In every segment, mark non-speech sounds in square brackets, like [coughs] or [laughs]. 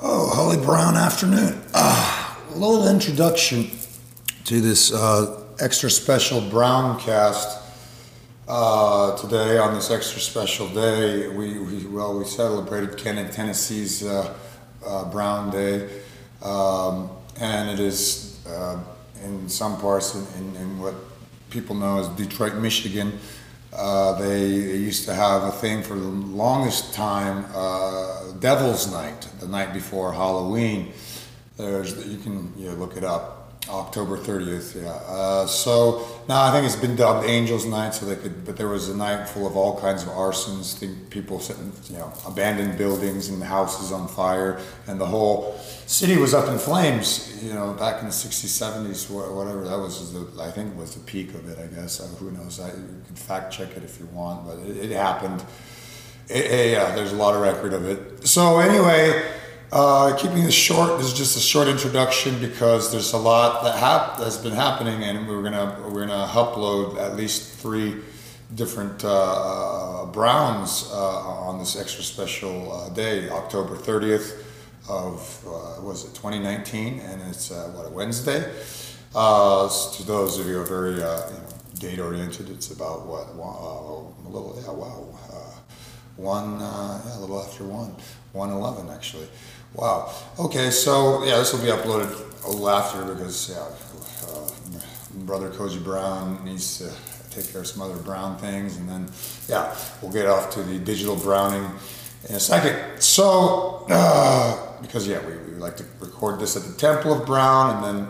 Oh, Holly Brown afternoon. Uh, a little introduction to this uh, extra special Browncast. Uh, today, on this extra special day, we, we well we celebrated Ken Tennessee's uh, uh, Brown Day, um, and it is uh, in some parts in, in, in, what people know as Detroit, Michigan. Uh, they, they, used to have a thing for the longest time, uh, Devil's Night, the night before Halloween. There's you can you know, look it up. October 30th, yeah. Uh, so now I think it's been dubbed Angels Night, so they could. But there was a night full of all kinds of arsons, think people sitting, you know, abandoned buildings and houses on fire, and the whole city was up in flames. You know, back in the 60s, 70s, whatever that was. The, I think was the peak of it. I guess. Uh, who knows? I, you can fact check it if you want, but it, it happened. It, it, yeah, there's a lot of record of it. So anyway. Uh, keeping this short, this is just a short introduction because there's a lot that hap- that's been happening, and we're gonna we're gonna upload at least three different uh, uh Browns uh, on this extra special uh, day, October 30th of uh, was it 2019, and it's what a Wednesday. to those of you who are very you know, date oriented, it's about what a little yeah wow one yeah a little after one 111 actually. Wow. Okay, so yeah, this will be uploaded after because yeah, uh, brother Koji Brown needs to take care of some other brown things, and then yeah, we'll get off to the digital browning in a second. So uh, because yeah, we, we like to record this at the Temple of Brown, and then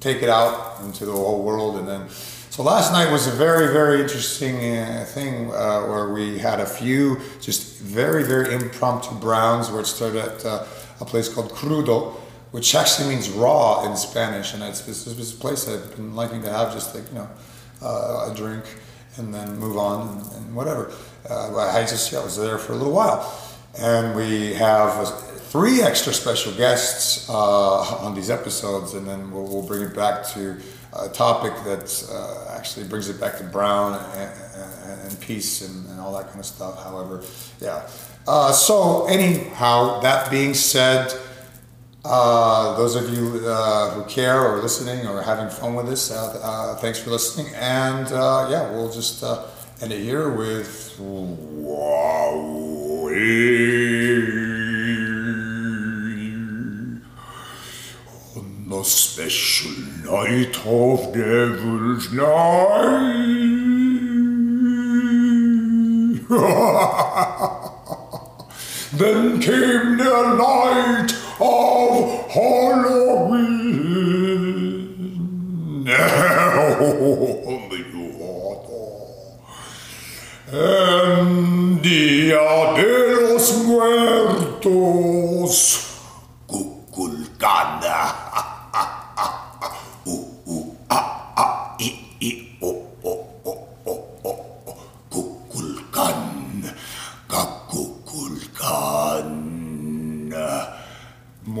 take it out into the whole world, and then. So last night was a very, very interesting uh, thing uh, where we had a few just very, very impromptu browns where it started at uh, a place called Crudo, which actually means raw in Spanish, and it's this, place I've been liking to have just like you know uh, a drink and then move on and, and whatever. Uh, I just yeah, was there for a little while, and we have three extra special guests uh, on these episodes, and then we'll, we'll, bring it back to a topic that uh, actually brings it back to Brown and, and, and peace and, and all that kind of stuff. However, yeah. Uh, so, anyhow, that being said, uh, those of you uh, who care or listening or having fun with this, uh, uh, thanks for listening. And uh, yeah, we'll just end it here with On the special night of Devil's Night. [laughs] Then came the night of Halloween. [laughs] [laughs] and Dia de los Muertos.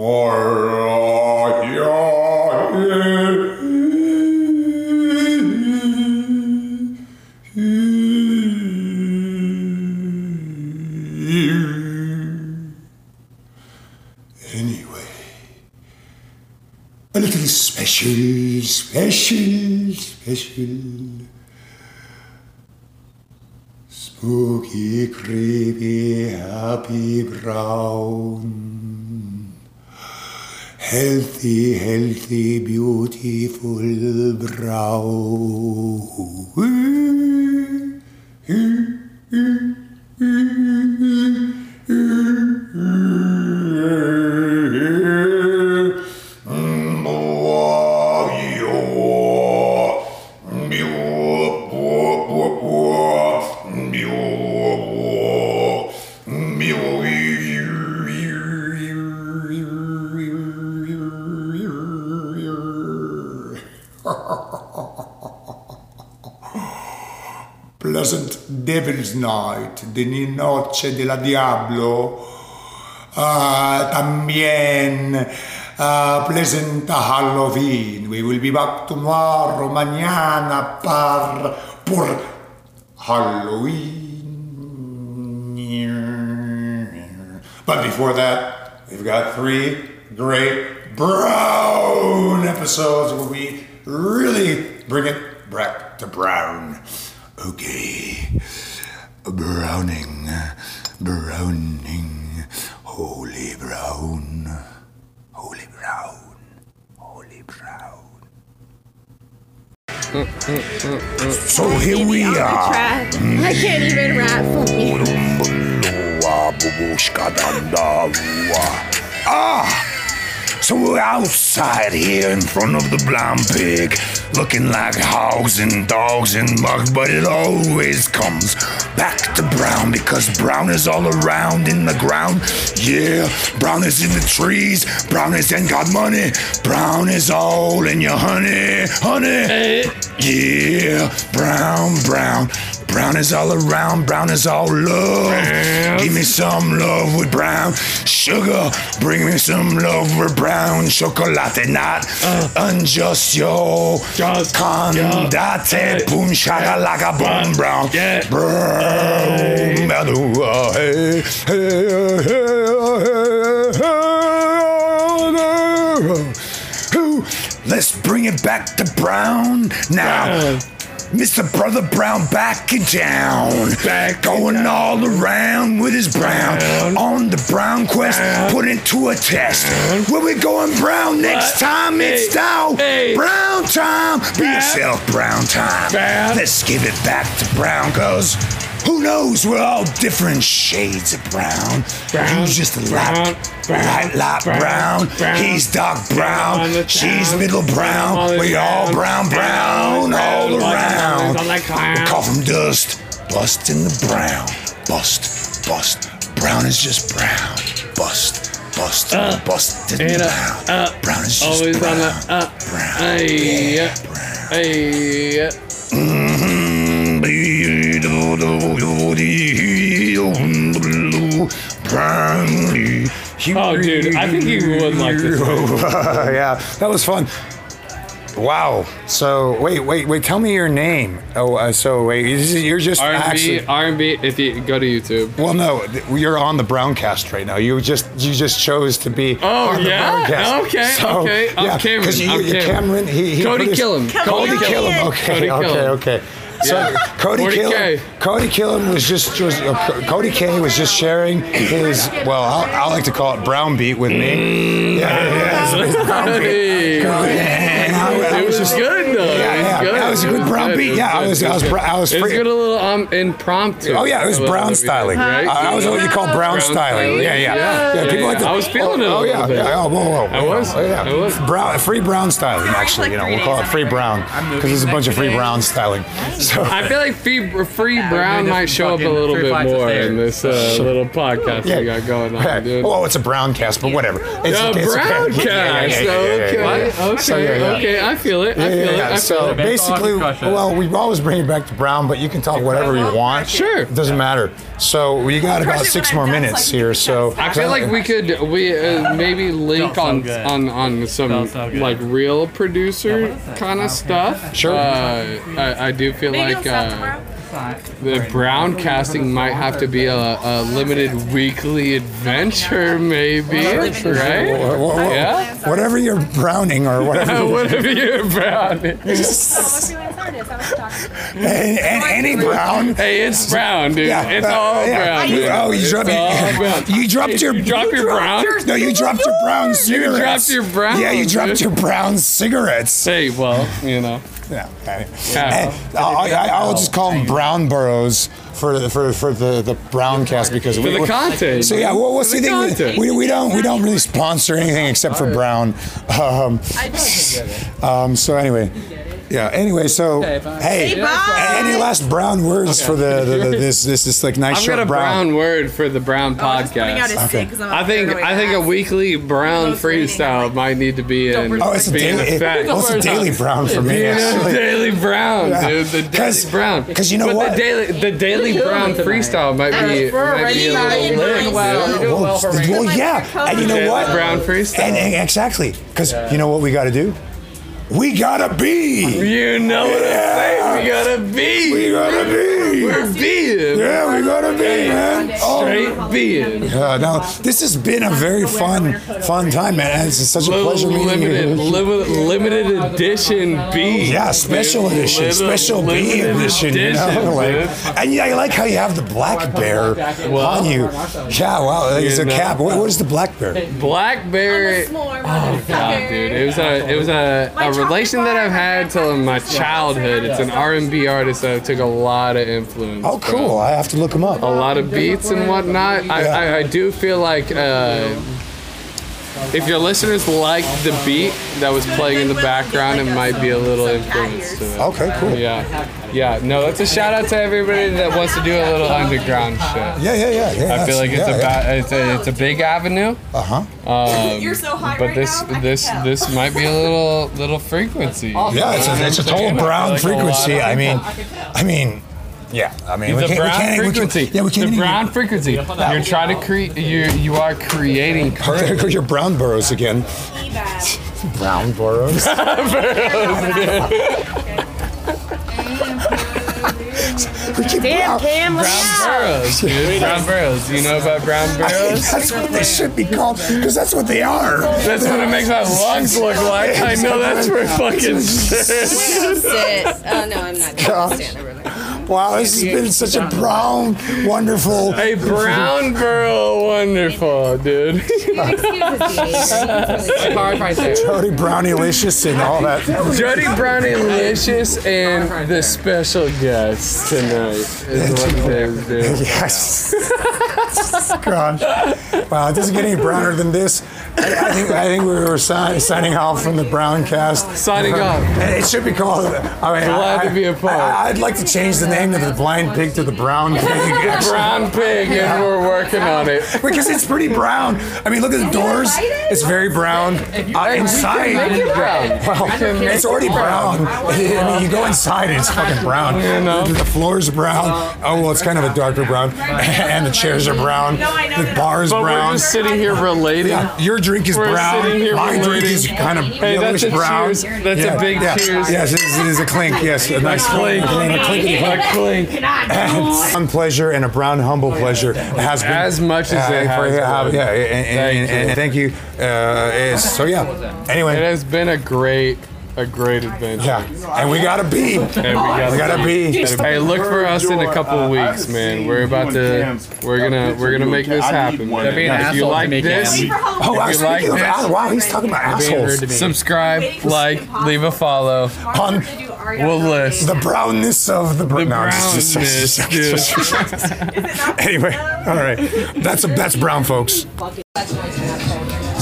Kukulkana. special, special, special. Spooky, creepy, happy brown. Healthy, healthy, beautiful brown. Night, de Noche de la Diablo, uh, también uh, Pleasant Halloween. We will be back tomorrow, mañana, par, por Halloween. But before that, we've got three great brown episodes where we really bring it back to brown. Okay. Browning, browning, holy brown, holy brown, holy brown. So here we are. I can't even rap for me. Ah! So we're outside here in front of the brown pig, looking like hogs and dogs and mugs, but it always comes back to brown because brown is all around in the ground. Yeah, brown is in the trees, brown is in got money, brown is all in your honey, honey. Eh? Yeah, brown, brown. Brown is all around, brown is all love. Give me some love with brown sugar. Bring me some love with brown chocolate. Not unjust yo. Just, Condate, yeah. boom, shaka, like a boom, brown. Yeah. Brown. Badoo, hey, hey, hey, hey. Ooh, Let's bring it back to Brown now. Mr. Brother Brown back in town. Back Going town. all around with his brown. Brown. On the brown quest, Brown. put into a test. Where we going brown next time? It's Hey, down. hey. Brown time. Be yourself, brown time. Let's give it back to brown, cause who knows? We're all different shades of brown. Brown, You's just a brown, light, brown, light, light brown, brown. He's dark brown. She's town. middle brown. the We all brown, brown, Brown, all around. We call from dust, bust in the brown. Bust, bust. Brown is just brown. Bust, bust, Uh, bust in the brown. uh, brown is just Always brown. on the up. brown. Hey, yeah, brown. Hey, yeah. Oh, dude, I think you would like this. [laughs] yeah, that was fun. Wow. So wait, wait, wait. Tell me your name. Oh, uh, so wait, is- you're just R&B, actually. R&B. If you go to YouTube. Well, no, you're on the Browncast right now. You just you just chose to be Oh, on the yeah? Browncast. Okay, okay. I'm yeah, Cameron, you, I'm Cameron. Cameron. He, he Kody produced- Killem. Kody Kody Killem. Killem. Okay, Kody okay, Killem. okay. So. Kody 40K. Killem, Kody Killem was just, uh, Kody K was just sharing his well, I'll, I like to call it brown beat with me. Yeah, yeah, yeah, [laughs] brown beat. Hey. And I, I It was just good good. that was a good brown beat. Yeah, I was- I was good. br- I was It was good a little um impromptu. Oh yeah, it was brown styling. did, right? That was what you call brown, Brown styling. styling. Yeah, yeah, Yeah, yeah. people like to, I was feeling it Oh, yeah, Oh, whoa, whoa. I was. Oh, yeah. I was. Brown, free brown styling. Actually, you know, we'll call it free brown because there's a bunch of free brown styling. So I feel like free, free brown might show up a little bit more in this uh, little podcast we got going on, dude. Well, it's a brown cast, but whatever. It's, a brown okay. [laughs] Yeah, yeah, cast. Okay. yeah, yeah. Okay. So, yeah, yeah. Okay. I feel it. I feel it. I feel So it. Basically, well, we always bring it back to brown, but you can talk whatever you want. Sure. It doesn't matter. So we got about six more minutes so here. So I feel like we [laughs] could we uh, maybe link Felt so on on on some so like real producer kind of stuff. Sure. Uh, I, I do feel Maybe like uh, tomorrow. The brown casting might have to be a, a limited weekly adventure, maybe. Right? Yeah. whatever you're browning or whatever, [laughs] Whatever you're [laughs] brown. [laughs] and, and any brown. Hey, it's brown, dude. Yeah, it's uh, all brown. You- dude. oh, you It's dropped- all [laughs] you dropped your- you dropped your brown. No, you dropped your brown cigarettes. You dropped your brown, Yeah, you dropped your brown cigarettes. Hey, well, you know. Yeah. okay. Yeah. And I'll, I- I'll just call them brown burrows for the for, for the the brown cast because For we the content. So yeah, well, what's For the the thing? content. We, we don't we don't really sponsor anything except for brown. [laughs] Um, um, so anyway, yeah. Anyway, so Okay, fine. hey, Hey, bye. any last brown words for the, the, the this this this like nice I've short got a brown. word for the brown Putting out podcast. his stick 'cause I'm I think paranoid I think a weekly brown Most freestyle like, might need to be in. Oh, it's a daily. effect. Well, it's a daily brown for me. Actually. daily brown, Yeah. dude. The daily 'Cause- brown. 'cause you know but what? The daily, the daily brown freestyle might be, might be a little lit, well. dude. You're doing well for well, me. yeah, and you know what? brown freestyle. And, and exactly, because you know what we got to do? We gotta be. You know what I'm saying? We gotta be. We gotta be. We're being. Yeah, we gotta be, man. Oh, Straight being. yeah, now this has been a very fun, fun time, man. And It's such a Little pleasure meeting limited, you. limited, limited edition B. Yeah, special edition, Little special B limited edition, you know, like, and yeah, I like how you have the black bear on you. Yeah, wow, like, it's You a know. cap. What, what is the black bear? Blackberry. Oh god, dude! It was a it was a, a relation that I've had till my childhood. It's an R&B artist that I took a lot of influence. Oh, from. cool. I have to look him up. A lot of beats and whatnot. I, Yeah. I, I do feel like uh, if your listeners like the beat that was playing in the background, it might be a little influence to it. Okay, cool. Yeah, yeah. No, that's a shout out to everybody that wants to do a little underground shit. Yeah, yeah, yeah. yeah I feel like it's yeah, a ba- it's a it's a big avenue. Uh huh. Um, You're so high but right this now, I can this this might be a little little frequency. Yeah, it's a, it's a total brown like frequency. of- I mean, I mean, yeah. I mean, we the can't, brown we can't, we frequency. can't, yeah, we can't the even- brown frequency. You're trying to create. You you are creating [laughs] There current. go your brown burrows again. [laughs] Brown burrows. [laughs] we keep Damn, brown. Cam, look Brown out. burrows, dude. Brown burrows. Do you know about brown I burrows? that's what they should be called because that's what they are. That's what it makes my lungs look like. I know that's for fucking shit. Sit. Oh no, I'm not God. gonna stand over there. Wow, this has been such a brown, wonderful. A brown burrow, wonderful, dude. Behavior. Right there. Jody Brownylicious and all that. Jody Brownylicious and the special guest tonight is what dude. Yes. Gosh. Wow, it doesn't get any browner than this. I, I think I think we were si- signing off from the Brown cast. Signing off. It should be called. I mean, Glad I, to be a part. I, would like to change the name of the blind pig to the brown pig. actually. [laughs] Brown pig, and we're working on it. [laughs] Because it's pretty brown. I mean, look at the doors. It's very brown. Uh, inside, Make it brown. well, it's already brown. [laughs] I mean, you go inside and it's fucking brown. know. The floor's brown. Oh, well, it's kind of a darker brown. And the chairs are brown. The bar is But we're just sitting here relating. Yeah, your drink is We're brown. here My drink relating. is kind of Hey, yellowish that's a brown. cheers. That's a big yeah. cheers. Yes, it is, it is a clink. Yes, a nice Clink. clink. A clinkety clink. A clink. brown pleasure and a brown humble pleasure It has been As much as it for- has yeah, been. yeah, and, and, Thank and, and you. thank you. Uh, it's- so yeah. Anyway, it has been a great, a great adventure. yeah, and we gotta be. And we gotta, We gotta be. Hey, look for us in a couple weeks, man. We're about to, we're gonna, we're gonna make this happen. man. They're If you like me, this, Oh, wow, you speaking like this- wow, he's talking about assholes. to subscribe, like, leave a follow. On We'll list. the brownness of the, br- The no, I'm just- brownness, [laughs] dude. anyway, all right, that's a, that's brown, folks.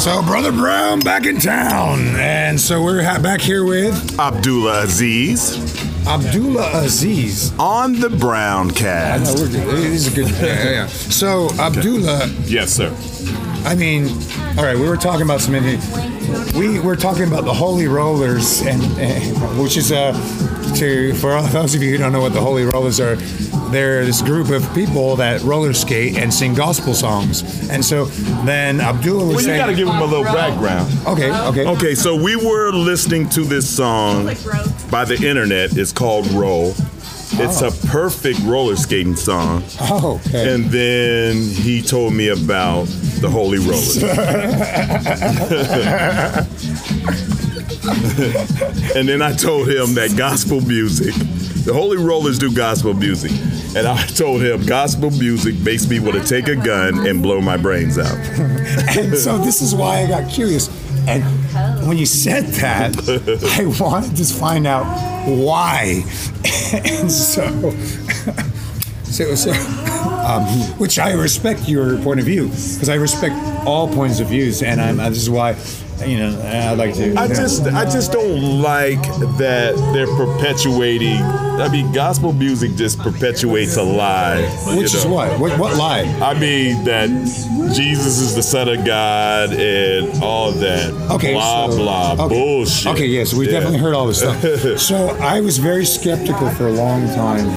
So, brother Brown back in town, and so we're ha- back here with Abdullah Aziz Abdullah Aziz. on the Browncast. No, we're, this is a good. Yeah, yeah, yeah. So, Abdullah, Yes, sir. I mean, all right, we were talking about some. We were talking about the Holy Rollers, and, and which is uh, to for all those of you who don't know what the Holy Rollers are, they're this group of people that roller skate and sing gospel songs. And so then Abdullah was Well, you got to give him a little background. okay, okay, Okay, so we were listening to this song by the internet. It's called Roll. It's a perfect roller skating song. oh, okay. And then he told me about the Holy Rollers. [laughs] [laughs] and then I told him that gospel music, the Holy Rollers do gospel music. And I told him gospel music makes me want to take a gun and blow my brains out. [laughs] and so this is why I got curious. And when you said that, [laughs] I wanted to find out why. [laughs] and so, so, so um, which I respect your point of view because I respect all points of views, and I'm, this is why, you know, I'd like to. I just I just don't like that they're perpetuating. I mean, gospel music just perpetuates a lie. you which is know? what? What, what lie? I mean that Jesus is the Son of God and all that. Okay, blah so- blah okay. bullshit. Okay, yes, we Yeah. definitely heard all this stuff. [laughs] so I was very skeptical for a long time.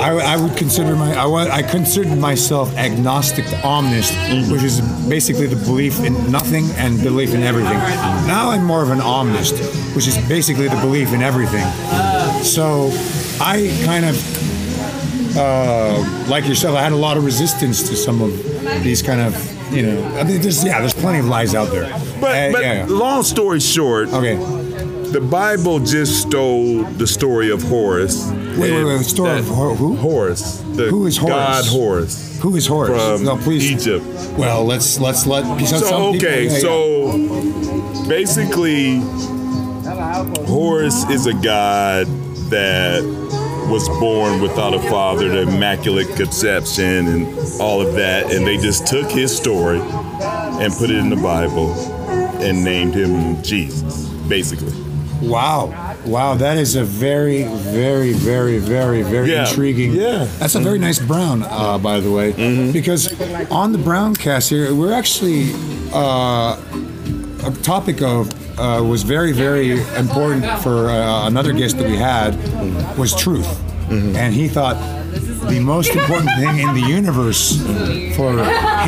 I, I would consider my I, wa- I considered myself agnostic to omnist, Mm-hmm. which is basically the belief in nothing and belief in everything. Now I'm more of an omnist, which is basically the belief in everything. So I kind of, uh, like yourself, I had a lot of resistance to some of these kind of, you know, I mean, there's yeah, there's plenty of lies out there. But, Uh, but yeah, yeah. long story short, okay. The Bible just stole the story of Horus. Wait, wait, wait. Story of Hor- who? Horus. The Who is Horus? God Horus Who is Horus? from no, please. Egypt. Well, let's let's let. So people- okay, yeah. so basically, Horus is a god that was born without a father, the immaculate conception, and all of that, and they just took his story and put it in the Bible and named him Jesus, basically. Wow. Wow, that is a very, very, very, very, very Yeah, intriguing. yeah. That's a very nice brown, uh, by the way. Mm-hmm. Because on the brown cast here, we're actually uh, a topic of uh, was very, very important for uh, another guest that we had was truth, Mm-hmm. and he thought the most important thing in the universe for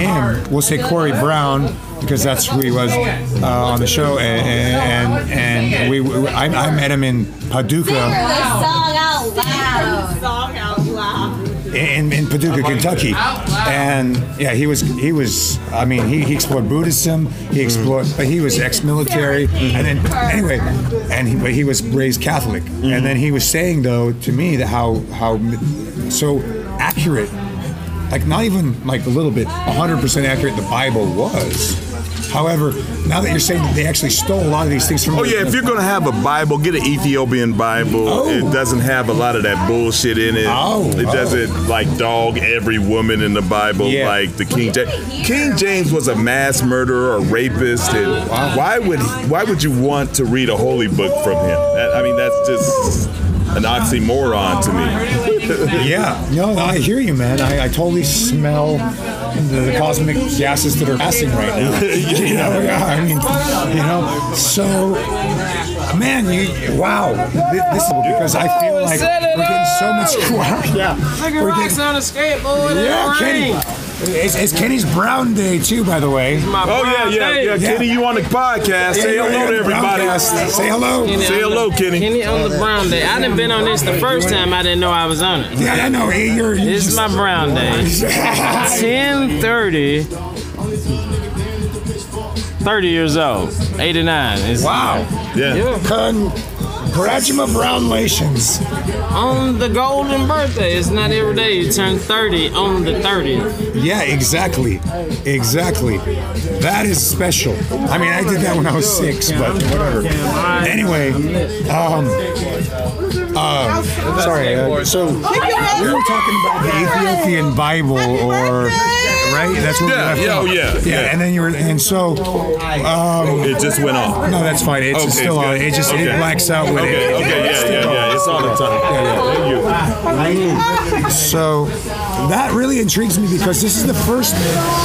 him we'll say Corey Brown because that's who he was uh, on the show and and, and we, we I, I met him in Paducah song out loud. Song out loud. in, in Paducah, Kentucky, and yeah, he was he was. I mean, he, he explored Buddhism. He explored, but he was ex-military, and then anyway, and he, but he was raised Catholic, and then he was saying though to me that how how so accurate, like not even like a little bit, hundred percent accurate the Bible was. However, now that you're saying that they actually stole a lot of these things from Oh yeah, if you're gonna have a Bible, get an Ethiopian Bible. Oh. It doesn't have a lot of that bullshit in it. Oh, it oh. doesn't like dog every woman in the Bible Yeah. like the King James. King James was a mass murderer, a rapist, and oh, why would why would you want to read a holy book from him? That, I mean, that's just an oxymoron to me. Yeah, no, I hear you, man. I, I totally smell the, the cosmic gases that are passing right now. [laughs] you know, yeah, I mean, you know, so, man, you, wow, this, this is because I feel like we're getting so much. [laughs] Wow, yeah, we're getting, on a skateboard. yeah, Kenny. It's, it's Kenny's Brown Day too, by the way. Oh yeah, yeah, yeah. Yeah. Kenny, you on the podcast? Say Yeah, hello to everybody. Say hello. Say hello, Kenny. Kenny on the brown day. I didn't been on this the first time. I didn't know I was on it. Yeah, I know. Hey, you're. you're This is my brown day. [laughs] 1030. 30 years old. 89. Wow. Yeah. Yeah. Congratulations. On the golden birthday. It's not every day you turn 30 on the 30th. Yeah, exactly. Exactly. That is special. I mean, I did that when I was six, but whatever. Anyway, um, uh, sorry. Uh, so we were talking about the Ethiopian Bible, or right? That's what Yeah, we left yeah, off. oh, yeah, yeah. And then you were, and so um, It just went off. no, that's fine. It's Okay, still it's on. It just it blacks out with Okay, it. okay, yeah, yeah, yeah. It's all the time. Thank you. So that really intrigues me because this is the first,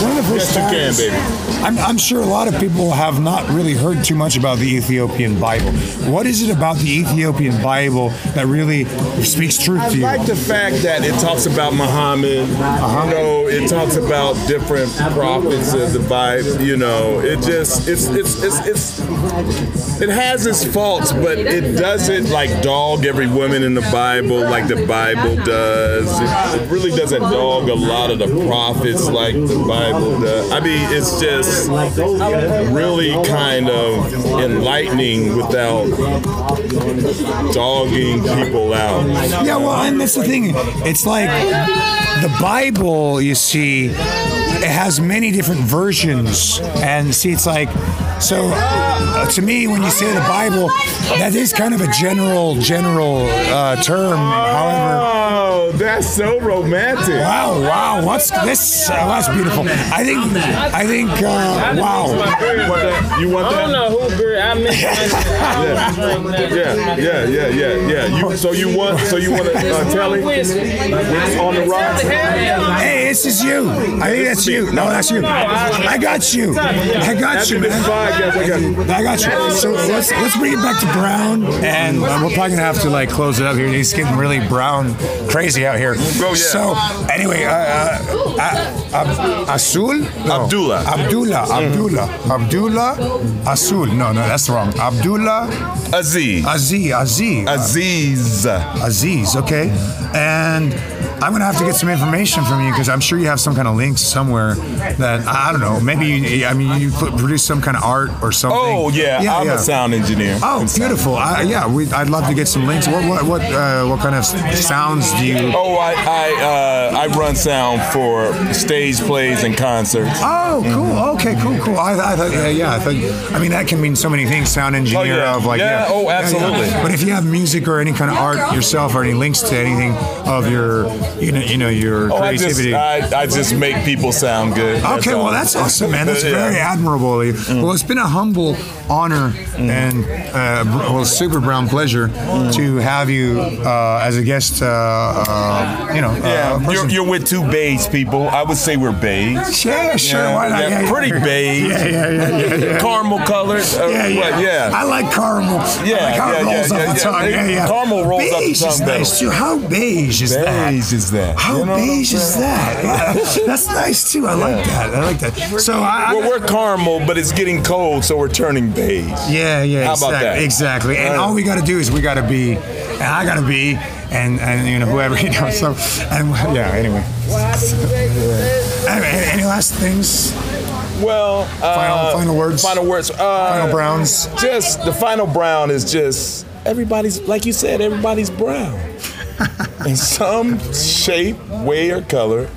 one of the first Yes, you can, baby. I'm, I'm sure a lot of people have not really heard too much about the Ethiopian Bible. What is it about the Ethiopian Bible that really speaks truth I to you? I like the fact that it talks about Muhammad. Uh-huh. You know, it talks about different prophets of the Bible. You know, it just it's it's it's it's it has its faults, but it doesn't like dog every woman in the Bible like the Bible does. It, it really doesn't dog a lot of the prophets like the Bible does. I mean, it's just really kind of enlightening without dogging people out. Yeah, well, and that's the thing. It's like the Bible, you see, it has many different versions. And see, it's like, so uh, to me, when you say the Bible, that is kind of a general, general uh, term. However, Oh, that's so romantic. Wow, wow, what's this? Uh, that's beautiful. I think, I think, uh, wow. You want I don't know who grew. I missed [laughs] Yeah, yeah, yeah, yeah, yeah, yeah. You, so you want, so you want to uh, tell him Whiskey. on the rocks? Hey, this is you. I think that's you. No, that's you. I got you. I got you, man. I got you. I got you. So let's let's bring it back to Brown, and uh, we're probably gonna have to like close it up here. He's getting really brown, crazy out here. Oh, yeah. So anyway, uh, uh, uh, Ab- Azul, No. Abdullah. Abdullah, Abdullah, Abdullah, Asul. No, no, that's wrong. Abdullah, Aziz. Aziz, Aziz, Aziz. Aziz. Okay, and. I'm gonna have to get some information from you because I'm sure you have some kind of links somewhere that I don't know. Maybe you, I mean you put, produce some kind of art or something. Oh yeah, I'm a sound engineer. Oh, beautiful! I, yeah, we, I'd love to get some links. What what what uh, what kind of sounds do you? Oh, I I uh, I run sound for stage plays and concerts. Oh, cool. Okay, cool, cool. I, I thought, yeah, yeah. I thought, I mean, that can mean so many things. Sound engineer yeah. of like, Yeah, oh, absolutely. But if you have music or any kind of art yourself, or any links to anything of your, you know, you know, your Oh, I just creativity. I, I just make people sound good. Okay, well that's awesome, man. That's [laughs] Yeah. very admirable. Well, it's been a humble honor and uh, well, super brown pleasure to have you uh, as a guest. Uh, uh, you know, uh, Yeah, you're, you're with two beige people. I would say we're beige. Yeah, sure. Yeah, why not? yeah, pretty beige. Yeah, yeah, yeah, yeah, yeah. Caramel colored. Uh, Yeah, yeah. what, yeah. I like caramel. Yeah, I like how yeah, rolls yeah, off yeah, the tongue. yeah. Yeah, yeah. Caramel rolls off the beige is nice too. How beige is that? Beige is that. How You know beige is that? [laughs] That's nice too. I like that. I like that. So I, I Well, we're caramel, but it's getting cold, so we're turning beige. Yeah, yeah, How about exactly, that? exactly. And all we got to do is we got to be, and I got to be, and and you know whoever [laughs] you know. So and yeah. Anyway. [laughs] Anyway, any last things? Well, uh, Final- final words? Final words. Uh, Final browns. Just the final brown is just everybody's like you said. Everybody's brown in some shape, way, or color.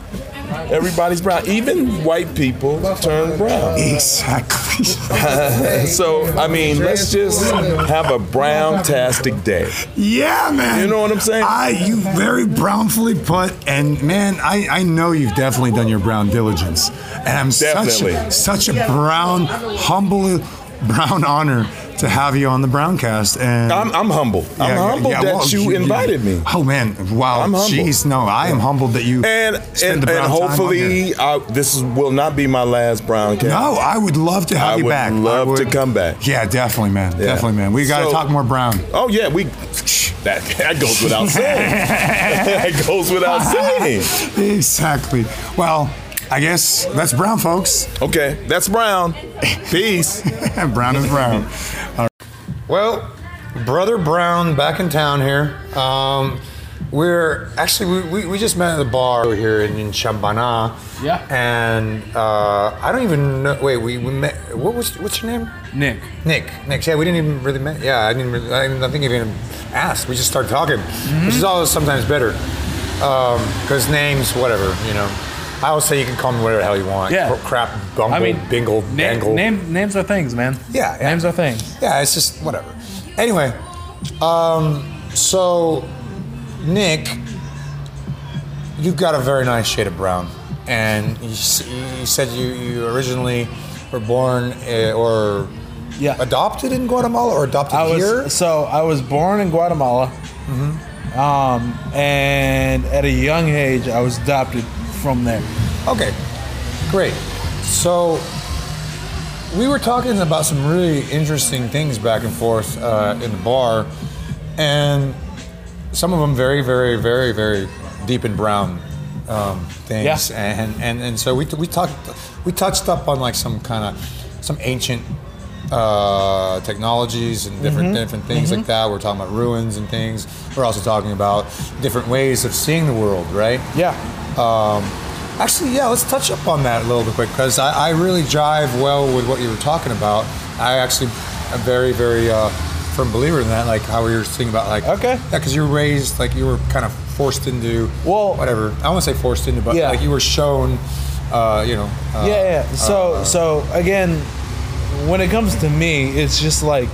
Everybody's brown. Even white people turn brown. Exactly. [laughs] so I mean, let's just have a brown-tastic day. yeah, man. You know what I'm saying? I you very brownfully put, and man, I I know you've definitely done your brown diligence, and I'm Definitely. such such a brown, humble, brown honor to have you on the Browncast. And I'm, I'm humble. I'm Yeah, humble that well, you invited me. Oh man, wow! I'm. Jeez, no, I am humbled that you And and, and time on here. hopefully, uh, this is, will not be my last Browncast. No, I would love to have I you back. I would love to come back. Yeah, definitely, man. Yeah. Definitely, man. We got to So- talk more brown. Oh yeah, we [laughs] that that goes without saying. [laughs] [laughs] that goes without saying. exactly. Well, I guess that's brown, folks. Okay, that's brown. Peace. [laughs] brown is brown. All right. Well, brother Brown back in town here. Um, we're actually we, we, we just met at the bar here in, in Chambana. Yeah. And uh, I don't even know. Wait, we, we met. What was what's your name? Nick. Nick. Nick. Yeah, we didn't even really met. Yeah, I didn't. Really, I didn't I think even asked. We just started talking, which is always sometimes better. Because names, whatever, you know. I always say you can call me whatever the hell you want. Yeah. Cr- Crap, bumble, I mean, bingle, bangle. name, names are things, man. Yeah, yeah. Names are things. Yeah, it's just whatever. Anyway, um, so Nick, you've got a very nice shade of brown, and you, you said you, you originally were born uh, or Yeah. adopted in Guatemala or adopted I was here. so I was born in Guatemala, Mm-hmm. um, and at a young age I was adopted from there. Okay, great. So we were talking about some really interesting things back and forth uh, in the bar, and some of them very, very, very, very deep and brown um, things. Yeah. And, and and so we, we talked we touched up on like some kind of some ancient uh, technologies and different Mm-hmm. different things like that. We're talking about ruins and things. We're also talking about different ways of seeing the world, right? Yeah. Um, actually, yeah, let's touch up on that a little bit quick because I, I really jive well with what you were talking about. I actually am very, very uh, firm believer in that, like how we were thinking about, like, Okay. yeah, because you were raised, like, you were kind of forced into, Well- whatever. I won't say forced into, but Yeah. like you were shown, uh, you know. Uh, yeah, yeah. So, so again, when it comes to me, it's just like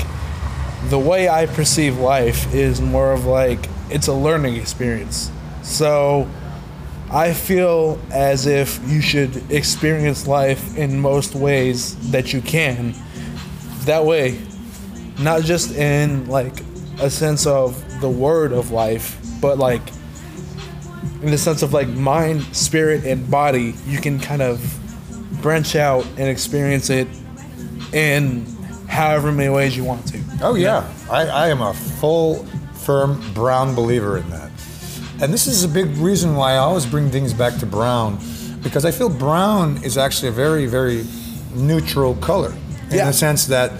the way I perceive life is more of like it's a learning experience. So, I feel as if you should experience life in most ways that you can. That way, not just in like a sense of the word of life, but like in the sense of like mind, spirit, and body, you can kind of branch out and experience it in however many ways you want to. Oh yeah, I, I am a full, firm brown believer in that, and this is a big reason why I always bring things back to brown, because I feel brown is actually a very, very neutral color. In Yeah. the sense that,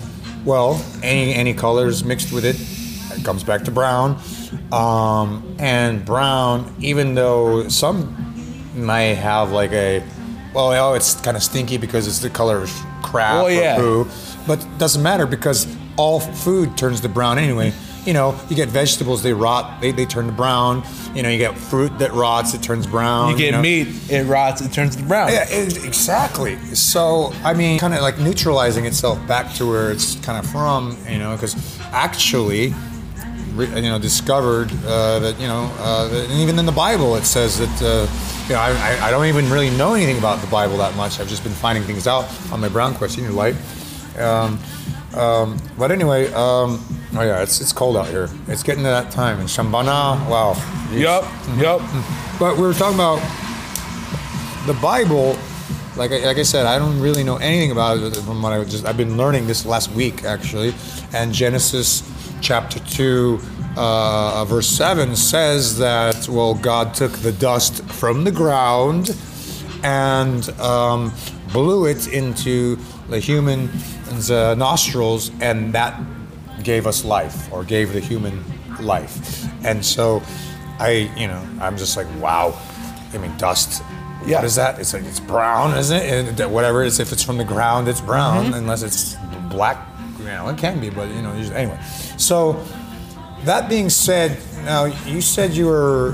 well, any any colors mixed with it, it comes back to brown, um, and brown, even though some might have like a, well, oh, it's kind of stinky because it's the color of crap Well, or poo, but it doesn't matter because all food turns to brown anyway. You know, you get vegetables, they rot, they, they turn to brown. You know, you get fruit that rots, it turns brown. You get know. meat, it rots, it turns to brown. Yeah, ex- exactly. So, I mean, kind of like neutralizing itself back to where it's kind of from, you know, because actually, you know, discovered uh, that, you know, uh, that and even in the Bible it says that, uh, you know, I, I- don't even really know anything about the Bible that much. I've just been finding things out on my Brown Quest. You light. Um, um, but anyway, um, oh yeah, it's, it's cold out here. It's getting to that time. And Chambana, wow. Yup, yup. But we were talking about the Bible. Like I, like I said, I don't really know anything about it from what I just. I've been learning this last week actually, and Genesis chapter two, uh, verse seven says that well, God took the dust from the ground and um, blew it into the human's uh, nostrils, and that gave us life or gave the human life. And so I, you know, I'm just like, wow. I mean, dust. Yeah. What is that? It's like it's brown, isn't it? And whatever it is, if it's from the ground, it's brown, Mm-hmm. unless it's black. You it can be, but you know, usually- anyway. So that being said, now you said you were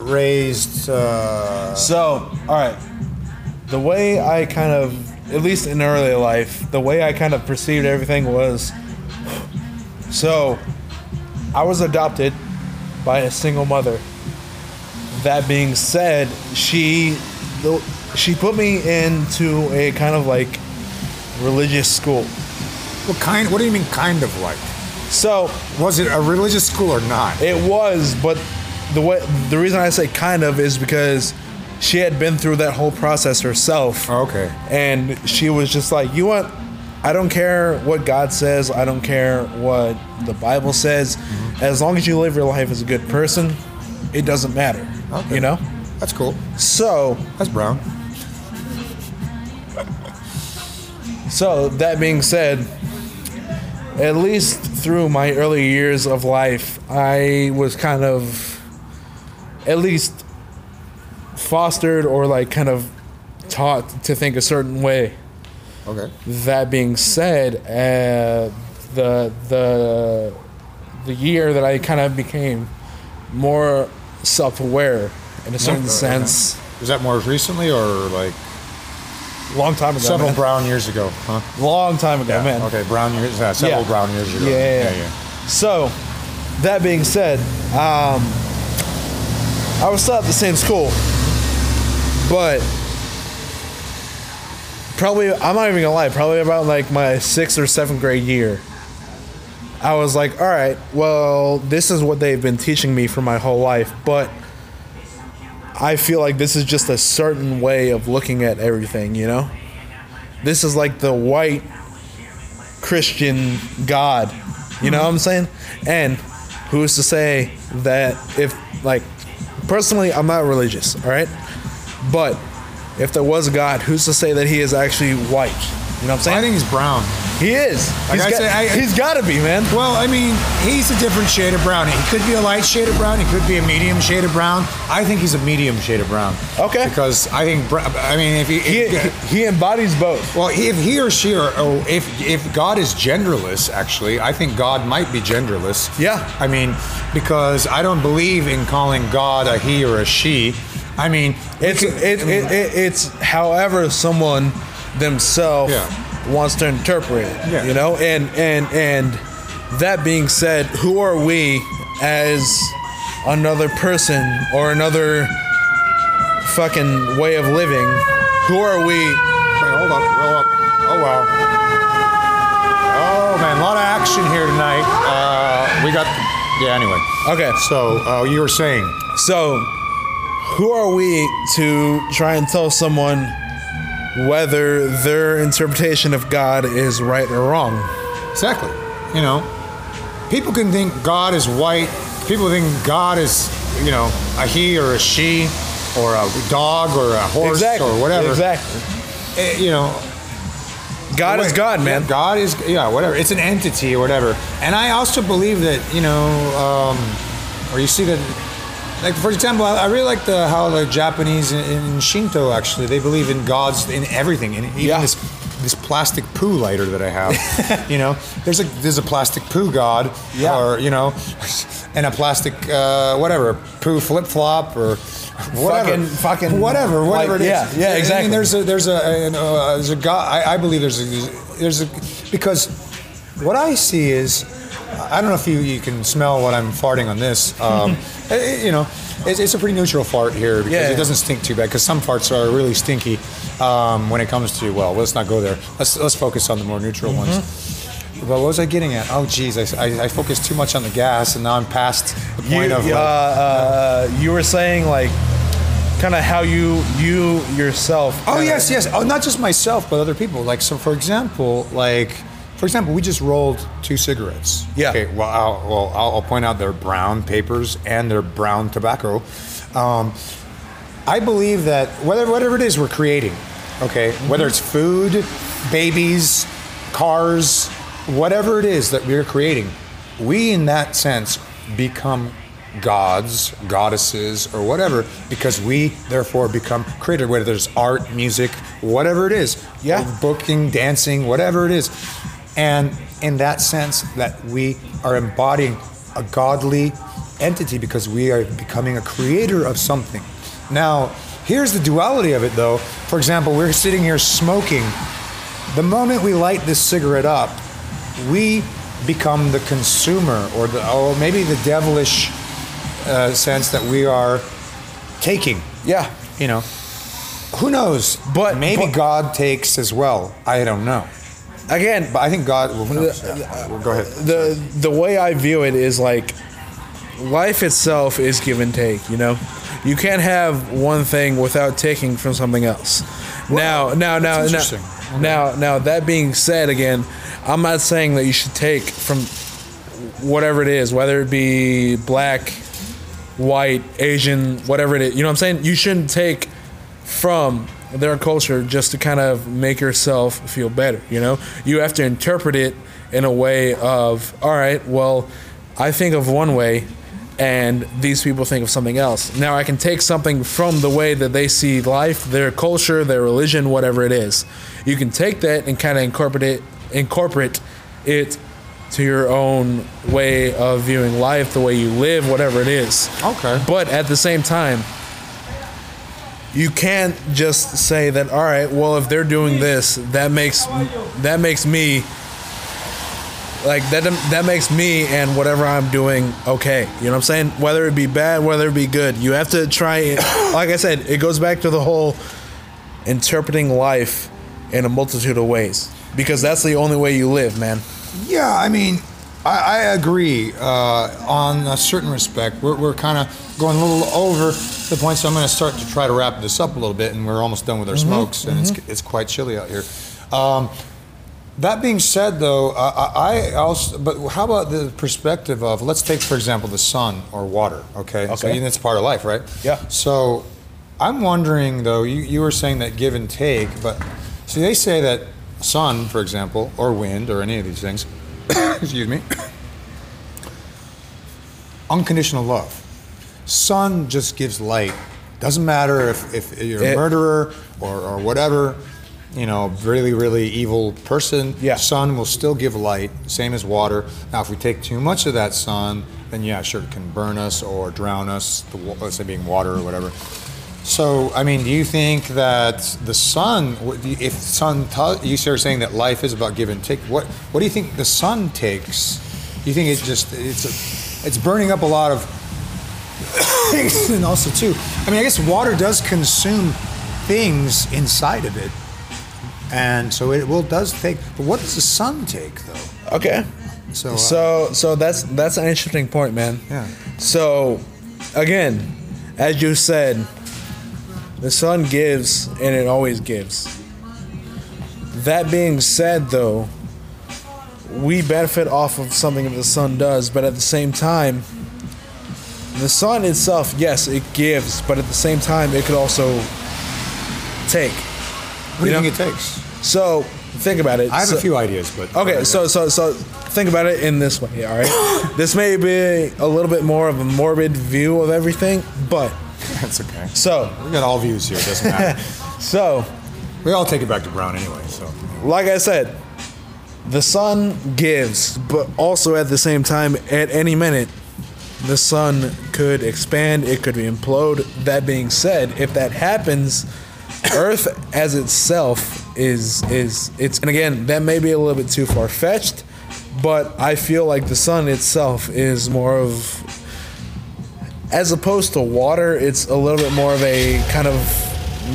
raised. Uh, So, all right. The way I kind of, at least in early life, the way I kind of perceived everything was so I was adopted by a single mother. That being said, she she put me into a kind of like religious school. What kind? What do you mean, kind of like? So Was it a religious school or not? It was, but the way the reason I say kind of is because she had been through that whole process herself. Okay. And she was just like, "You want I don't care what God says, I don't care what the Bible says. Mm-hmm. As long as you live your life as a good person, it doesn't matter." Okay. You know? That's cool. So, That's brown. So that being said, at least through my early years of life, I was kind of at least fostered or like kind of taught to think a certain way. Okay. That being said, uh, the the the year that I kind of became more self-aware in a certain Okay. sense, Was that more recently or like long time ago, several man. brown years ago? Huh? long time ago, man. Okay, brown years. Yeah, several Yeah. brown years ago. Yeah, yeah, yeah. yeah. So, that being said, um, I was still at the same school, but probably I'm not even gonna lie. Probably about like my sixth or seventh grade year, I was like, all right, well, this is what they've been teaching me for my whole life, but I feel like this is just a certain way of looking at everything. You know, this is like the white Christian God. You know what I'm saying? And who's to say that if, like, personally, I'm not religious, all right? But if there was a God, who's to say that he is actually white? You know what I'm saying? I think he's brown. He is. Like He's I got, say, I- he's got to be, man. Well, I mean, he's a different shade of brown. He could be a light shade of brown. He could be a medium shade of brown. I think he's a medium shade of brown. Okay. Because I think, I mean, if he, He, he embodies both. well, if he or she or oh, if if God is genderless, actually, I think God might be genderless. Yeah. I mean, because I don't believe in calling God a he or a she. I mean, It's could- it, it, it, it's however someone themselves Yeah. Wants to interpret it. Yeah. You know, and and and that being said, who are we as another person or another fucking way of living? Who are we? Wait, hold up, roll up. Oh wow. Oh man, a lot of action here tonight. Uh, we got, yeah. Anyway, Okay, so uh, you were saying, so who are we to try and tell someone whether their interpretation of God is right or wrong. Exactly. You know, people can think God is white. People think God is, you know, a he or a she, or a dog or a horse or whatever. Exactly. Eh, you know, God is God, man. yeah, God is yeah, whatever. It's an entity or whatever. And I also believe that you know, um, or you see that, like for example, I, I really like the how the Japanese in, in Shinto actually they believe in gods in everything, and even Yeah. this this plastic poo lighter that I have. [laughs] you know, there's a there's a plastic poo god, Yeah. or you know, [laughs] and a plastic uh, whatever poo flip flop or. Whatever, Fucking- fucking- whatever, whatever like, it is. yeah, yeah, exactly. And there's a there's a, uh, there's a God. I, I believe there's a there's a because what I see is I don't know if you, you can smell what I'm farting on this. [laughs] Um, eh, eh, you know, it's, it's a pretty neutral fart here because Yeah. it doesn't stink too bad. Because some farts are really stinky um, when it comes to well, let's not go there. Let's let's focus on the more neutral Mm-hmm. ones. But what was I getting at? Oh, geez, I, I, I focused too much on the gas, and now I'm past the You, point of. uh, like, uh, you were saying like kind of how you you yourself. Oh yes, yes. Oh, not just myself, but other people. Like so, for example, like for example, we just rolled two cigarettes. Yeah. Okay. Well, I'll, well, I'll, I'll point out they're brown papers and they're brown tobacco. Um, I believe that whatever whatever it is we're creating, okay, whether it's food, babies, cars, whatever it is that we're creating, we in that sense become gods, goddesses, or whatever, because we therefore become created, whether it's art, music, whatever it is. Yeah. Booking, dancing, whatever it is. And in that sense, that we are embodying a godly entity because we are becoming a creator of something. Now, here's the duality of it though. For example, we're sitting here smoking. The moment we light this cigarette up, we become the consumer or the or maybe the devilish uh, sense that we are taking. Yeah. You know, who knows? But- maybe but- God takes as well. I don't know. Again, But I think God. Well, who knows? Yeah. Well, go ahead. the the way I view it is like life itself is give and take. You know, you can't have one thing without taking from something else. now, now, now, now, interesting. now, now. That being said, again, I'm not saying that you should take from whatever it is, whether it be black, white, Asian, whatever it is. You know what I'm saying? You shouldn't take from their culture just to kind of make yourself feel better. You know, you have to interpret it in a way of, all right, well, I think of one way, and these people think of something else. Now I can take something from the way that they see life, their culture, their religion, whatever it is. You can take that and kind of incorporate it, incorporate it to your own way of viewing life, the way you live, whatever it is. Okay. But at the same time, you can't just say that. All right, well, if they're doing this, that makes that makes me like that. That makes me and whatever I'm doing okay. You know what I'm saying? Whether it be bad, whether it be good, you have to try. it. [coughs] Like I said, it goes back to the whole interpreting life in a multitude of ways because that's the only way you live, man. Yeah, I mean, I, I agree uh, on a certain respect. We're, we're kind of going a little over the point, so I'm going to start to try to wrap this up a little bit, and we're almost done with our smokes, and it's, it's quite chilly out here. Um, that being said, though, I, I I also, but how about the perspective of, let's take, for example, the sun or water, okay? So Okay. that's part of life, right? Yeah. So I'm wondering, though, you, you were saying that give and take, but see, they say that sun, for example, or wind, or any of these things, [coughs] excuse me, unconditional love. Sun just gives light. Doesn't matter if, if you're a It- murderer or, or whatever, you know, really, really evil person, Yeah. sun will still give light, same as water. Now, if we take too much of that sun, then yeah, sure, it can burn us or drown us, the, let's say being water or whatever. So, I mean, do you think that the sun, if sun, t- you start saying that life is about give and take, what, what do you think the sun takes? Do you think it just, it's, a, it's burning up a lot of things [coughs] and also too, I mean, I guess water does consume things inside of it. And so it will does take, but what does the sun take though? Okay. So, uh, So so that's that's an interesting point, man. Yeah. So again, as you said, the sun gives and it always gives. That being said, though, we benefit off of something that the sun does, but at the same time, the sun itself, yes, it gives, but at the same time, it could also take. What do you You think it takes? So think about it. I have So- a few ideas, but Okay, so so so think about it in this way, all right? [coughs] this may be a little bit more of a morbid view of everything, but that's okay. so We got all views here. It doesn't matter. [laughs] so we all take it back to Brown anyway. So like I said, the sun gives, but also at the same time, at any minute, the sun could expand, it could implode. That being said, if that happens, Earth as itself is is it's and again that may be a little bit too far fetched, but I feel like the sun itself is more of as opposed to water, it's a little bit more of a kind of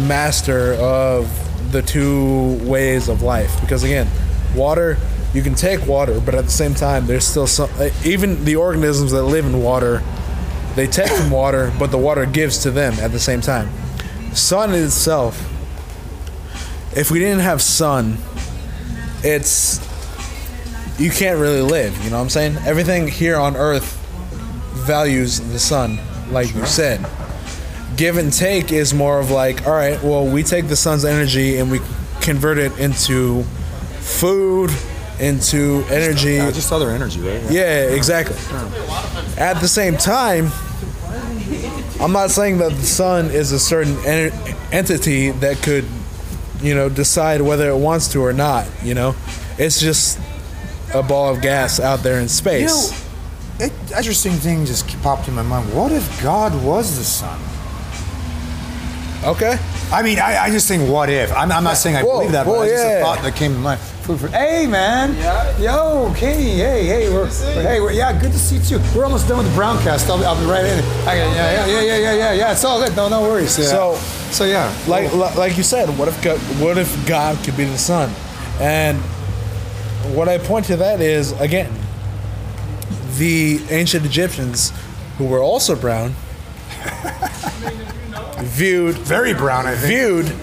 master of the two ways of life. Because again, water, you can take water, but at the same time, there's still some, uh, even the organisms that live in water, they take from [coughs] water, but the water gives to them at the same time. Sun itself, if we didn't have sun, it's, you can't really live, you know what I'm saying? Everything here on Earth values the sun, like you said. Give and take is more of like, all right, well, we take the sun's energy and we convert it into food, into energy. Yeah, uh, just other energy, right? Yeah, exactly. At the same time, I'm not saying that the sun is a certain en- entity that could, you know, decide whether it wants to or not. You know, it's just a ball of gas out there in space. It, interesting thing just popped in my mind. What if God was the sun? Okay. I mean, I, I just think, what if? I'm, I'm not saying I Whoa, believe that, but whoa, it's just a thought that came to mind. Food for, hey, man. Yeah. Yo, Kenny. Hey, hey. We're, hey, we're, yeah, good to see you. We're almost done with the Browncast. I'll, I'll be right in. I, yeah, yeah, yeah, yeah, yeah, yeah, yeah. It's all good. No, no worries. Yeah. So- so yeah. like li- like you said, what if God, what if God could be the sun? And what I point to that is again, the ancient Egyptians, who were also brown, viewed very brown, I think. viewed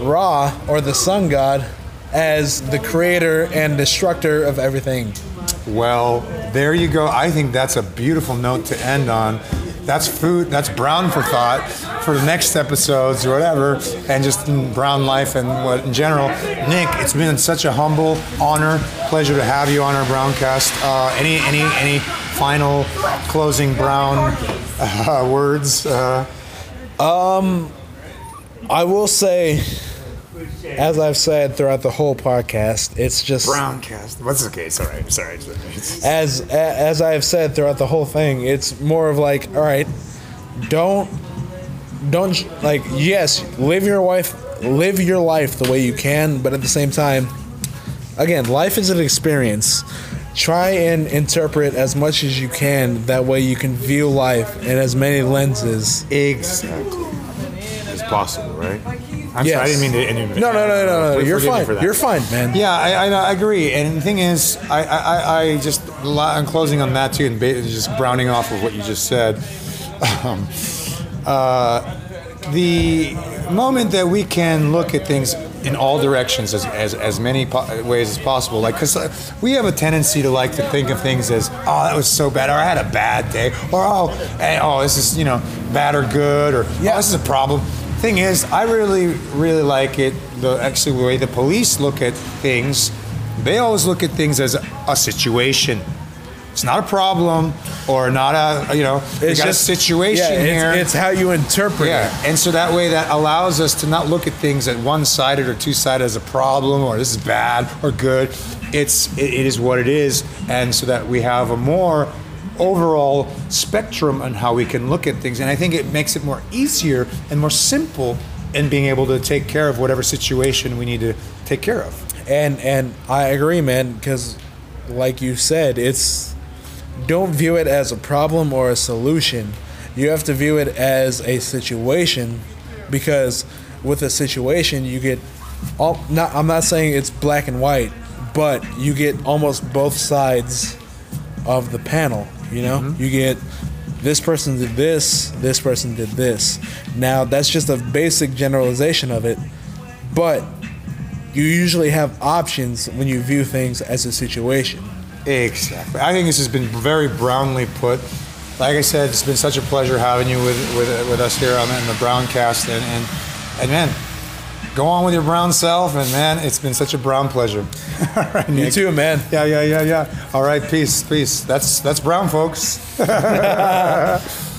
Ra or the sun god as the creator and destructor of everything. Well, there you go. I think that's a beautiful note to end on. That's food. That's brown for thought for the next episodes or whatever, and just brown life and what in general. Nick, it's been such a humble honor, pleasure to have you on our Browncast. Uh, any any any final closing brown uh, words? Uh, I will say, as I've said throughout the whole podcast, it's just Browncast. What's the case? all right. Sorry. As as I have said throughout the whole thing, it's more of like, all right, don't don't like yes, live your life live your life the way you can, but at the same time, again, life is an experience. Try and interpret as much as you can. That way, you can view life in as many lenses. Exactly. As possible, right? I'm Yes. sorry. I didn't mean to. I No, no, no, no, no. You're fine. for that. You're fine, man. Yeah, I, I, I agree. And the thing is, I, I, I- I just, I'm closing on that too, and just browning off of what you just said. Um, uh, the moment that we can look at things in all directions, as, as, as many po- ways as possible, like, because we have a tendency to like to think of things as, oh, that was so bad, or I had a bad day, or oh, hey, oh, this is, you know, bad or good, or yeah, oh, this is a problem. Thing is, I really, really like it. The actually the way the police look at things, they always look at things as a, a situation. It's not a problem or not a you know. you got a situation yeah, it's- here. It's, how you interpret yeah, it. and so that way that allows us to not look at things at one-sided or two-sided as a problem or this is bad or good. It's it, it is what it is, and so that we have a more overall spectrum on how we can look at things, and I think it makes it more easier and more simple in being able to take care of whatever situation we need to take care of. And and I agree, man, because like you said, it's don't view it as a problem or a solution. You have to view it as a situation because with a situation you get all not I'm not saying it's black and white, but you get almost both sides of the panel, you know? Mm-hmm. You get this person did this, this person did this. Now that's just a basic generalization of it, but you usually have options when you view things as a situation. Exactly. I think this has been very brownly put. Like I said, it's been such a pleasure having you with with, with us here on the, in the Browncast, and, and and man, go on with your brown self, and man, it's been such a brown pleasure. [laughs] All right, You too, man. Yeah, yeah, yeah, yeah. All right, peace, peace. That's that's brown, folks. [laughs]